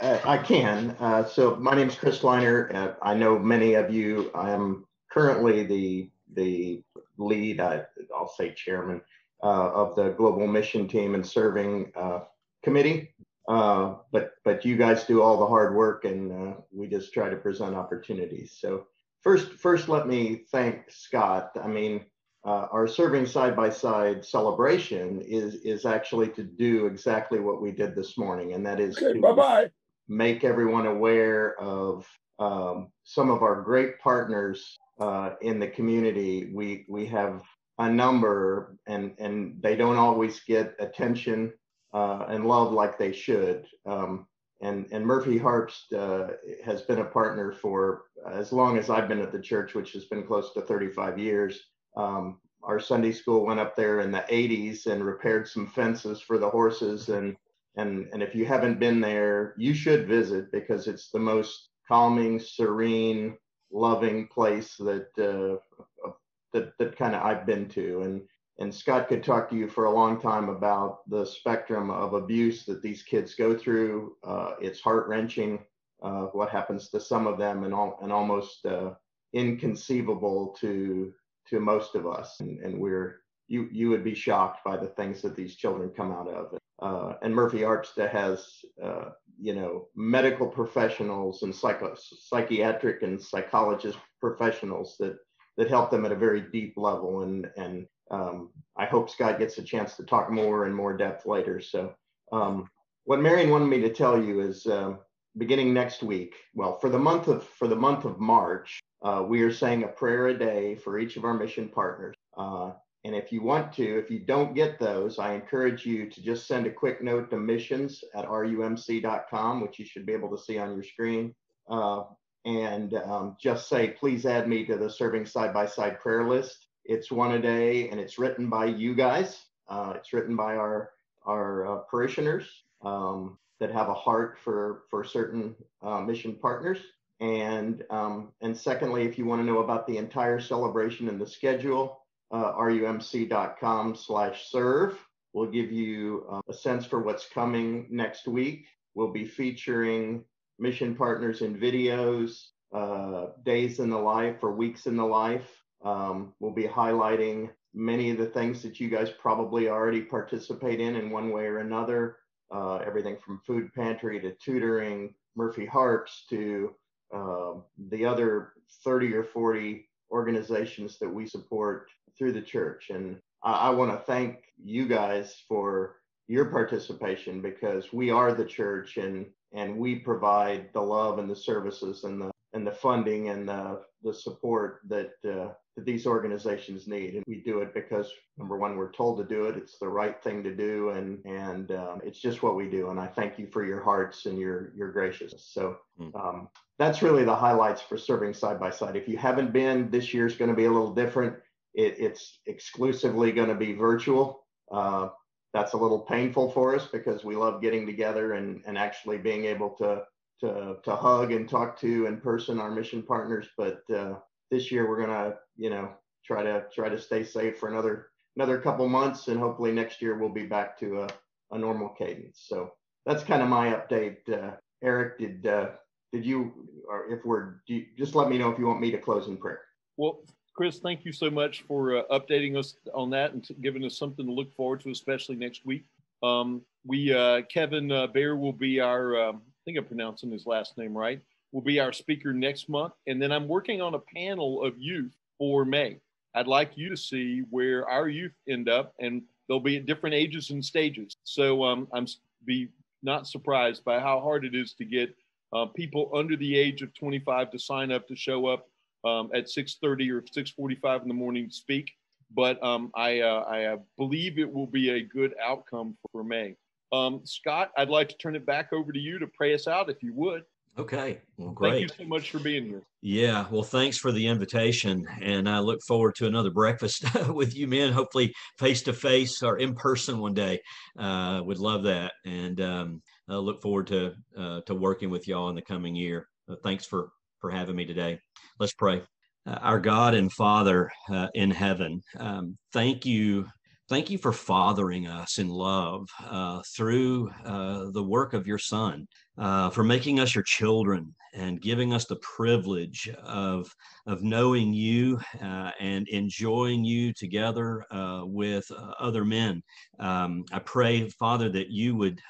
I can. Uh, so my name is Chris Leiner. Uh, I know many of you. I am currently the the lead, I, will say chairman, uh, of the global mission team and serving uh, committee. Uh, but but you guys do all the hard work, and uh, we just try to present opportunities. So first first, let me thank Scott. I mean uh, our serving side by side celebration is is actually to do exactly what we did this morning, and that is okay, to bye bye. make everyone aware of um, some of our great partners uh, in the community. We we have a number, and and they don't always get attention uh, and love like they should. Um, and and Murphy Harpst uh, has been a partner for as long as I've been at the church, which has been close to 35 years. Um, our Sunday school went up there in the 80s and repaired some fences for the horses. And, and, and if you haven't been there, you should visit because it's the most calming, serene, loving place that, uh, that, that kind of I've been to. And, and Scott could talk to you for a long time about the spectrum of abuse that these kids go through. Uh, it's heart wrenching uh, what happens to some of them, and, all, and almost uh, inconceivable to to most of us. And, and, we're you you would be shocked by the things that these children come out of. Uh, and Murphy Harpst has uh, you know medical professionals and psycho- psychiatric and psychologist professionals that that help them at a very deep level and and um, I hope Scott gets a chance to talk more and more depth later. So, um, what Marion wanted me to tell you is, uh, beginning next week, well, for the month of for the month of March, uh, we are saying a prayer a day for each of our mission partners. Uh, and if you want to, if you don't get those, I encourage you to just send a quick note to missions at rumc.com, which you should be able to see on your screen. Uh, and um, just say, please add me to the serving side by side prayer list. It's one a day and it's written by you guys. Uh, it's written by our, our uh, parishioners um, that have a heart for, for certain uh, mission partners. And, um, and secondly, if you want to know about the entire celebration and the schedule, uh, rumc.com slash serve will give you uh, a sense for what's coming next week. We'll be featuring mission partners in videos, uh, days in the life or weeks in the life, um, we'll be highlighting many of the things that you guys probably already participate in in one way or another. Uh, everything from food pantry to tutoring, Murphy Harpst to uh, the other 30 or 40 organizations that we support through the church. And I, I want to thank you guys for your participation because we are the church and and we provide the love and the services and the and the funding and the, the support that uh, that these organizations need. And we do it because number one, we're told to do it. It's the right thing to do, and and um, it's just what we do. And I thank you for your hearts and your your graciousness. So hmm. um, that's really the highlights for serving side by side. If you haven't been, this year's going to be a little different. It, it's exclusively going to be virtual. Uh, that's a little painful for us because we love getting together and, and actually being able to, to, to hug and talk to in person our mission partners. But uh, this year we're gonna, you know, try to try to stay safe for another another couple months, and hopefully next year we'll be back to a, a normal cadence. So that's kind of my update. Uh, Eric, did uh, did you, or if we're, you, just let me know if you want me to close in prayer. Well, Chris, thank you so much for uh, updating us on that and giving us something to look forward to, especially next week. Um, we, uh, Kevin uh, Bear will be our, um, think I'm pronouncing his last name right, will be our speaker next month. And then I'm working on a panel of youth for May. I'd like you to see where our youth end up, and they'll be at different ages and stages. So um, I'm be not surprised by how hard it is to get uh, people under the age of 25 to sign up to show up um, at 6:30 or 6:45 in the morning to speak. But um, I, uh, I believe it will be a good outcome for May. Um, Scott, I'd like to turn it back over to you to pray us out, if you would. Okay. Well, great. Thank you so much for being here. Yeah. Well, thanks for the invitation. And I look forward to another breakfast *laughs* with you men, hopefully face to face or in person one day. Uh, would love that. And um, I look forward to, uh, to working with y'all in the coming year. Uh, thanks for, for having me today. Let's pray. Uh, our God and Father uh, in heaven, um, thank you thank you for fathering us in love uh, through uh, the work of your Son uh, for making us your children and giving us the privilege of, of knowing you uh, and enjoying you together uh, with uh, other men. Um, I pray, Father, that you would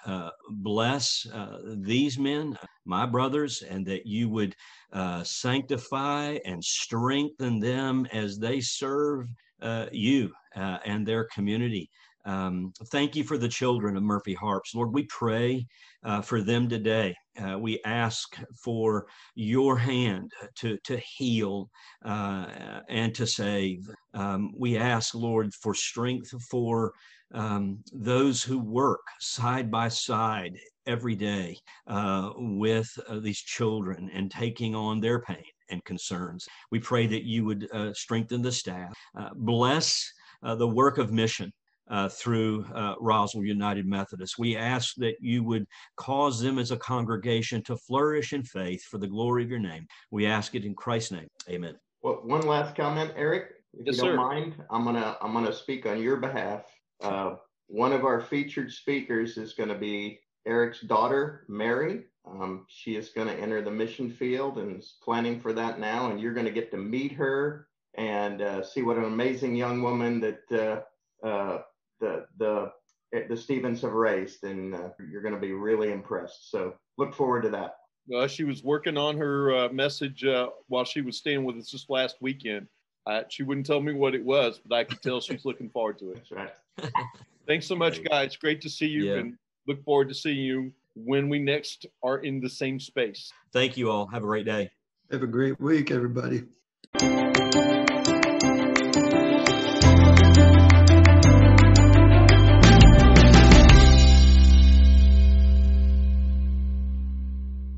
bless these men, my brothers, and that you would sanctify and strengthen them as they serve you and their community. Um, thank you for the children of Murphy Harpst. Lord, we pray uh, for them today. Uh, we ask for your hand to, to heal uh, and to save. Um, we ask, Lord, for strength for um, those who work side by side every day uh, with uh, these children and taking on their pain and concerns. We pray that you would uh, strengthen the staff, bless the work of mission uh, through uh, Roswell United Methodist. We ask that you would cause them as a congregation to flourish in faith for the glory of your name. We ask it in Christ's name. Amen. Well, one last comment, Eric. if Yes, you don't sir. mind, I'm gonna I'm gonna speak on your behalf. Uh, one of our featured speakers is going to be Eric's daughter, Mary. Um, she is going to enter the mission field and is planning for that now. And you're going to get to meet her and uh, see what an amazing young woman that uh, uh, the the the Stevens have raised, and uh, you're going to be really impressed. So look forward to that. Uh, she was working on her uh, message uh, while she was staying with us this last weekend. Uh, she wouldn't tell me what it was, but I could tell she's *laughs* looking forward to it. That's right. Thanks so much, guys. Great to see you, Yeah. and look forward to seeing you when we next are in the same space. Thank you all. Have a great day. Have a great week, everybody.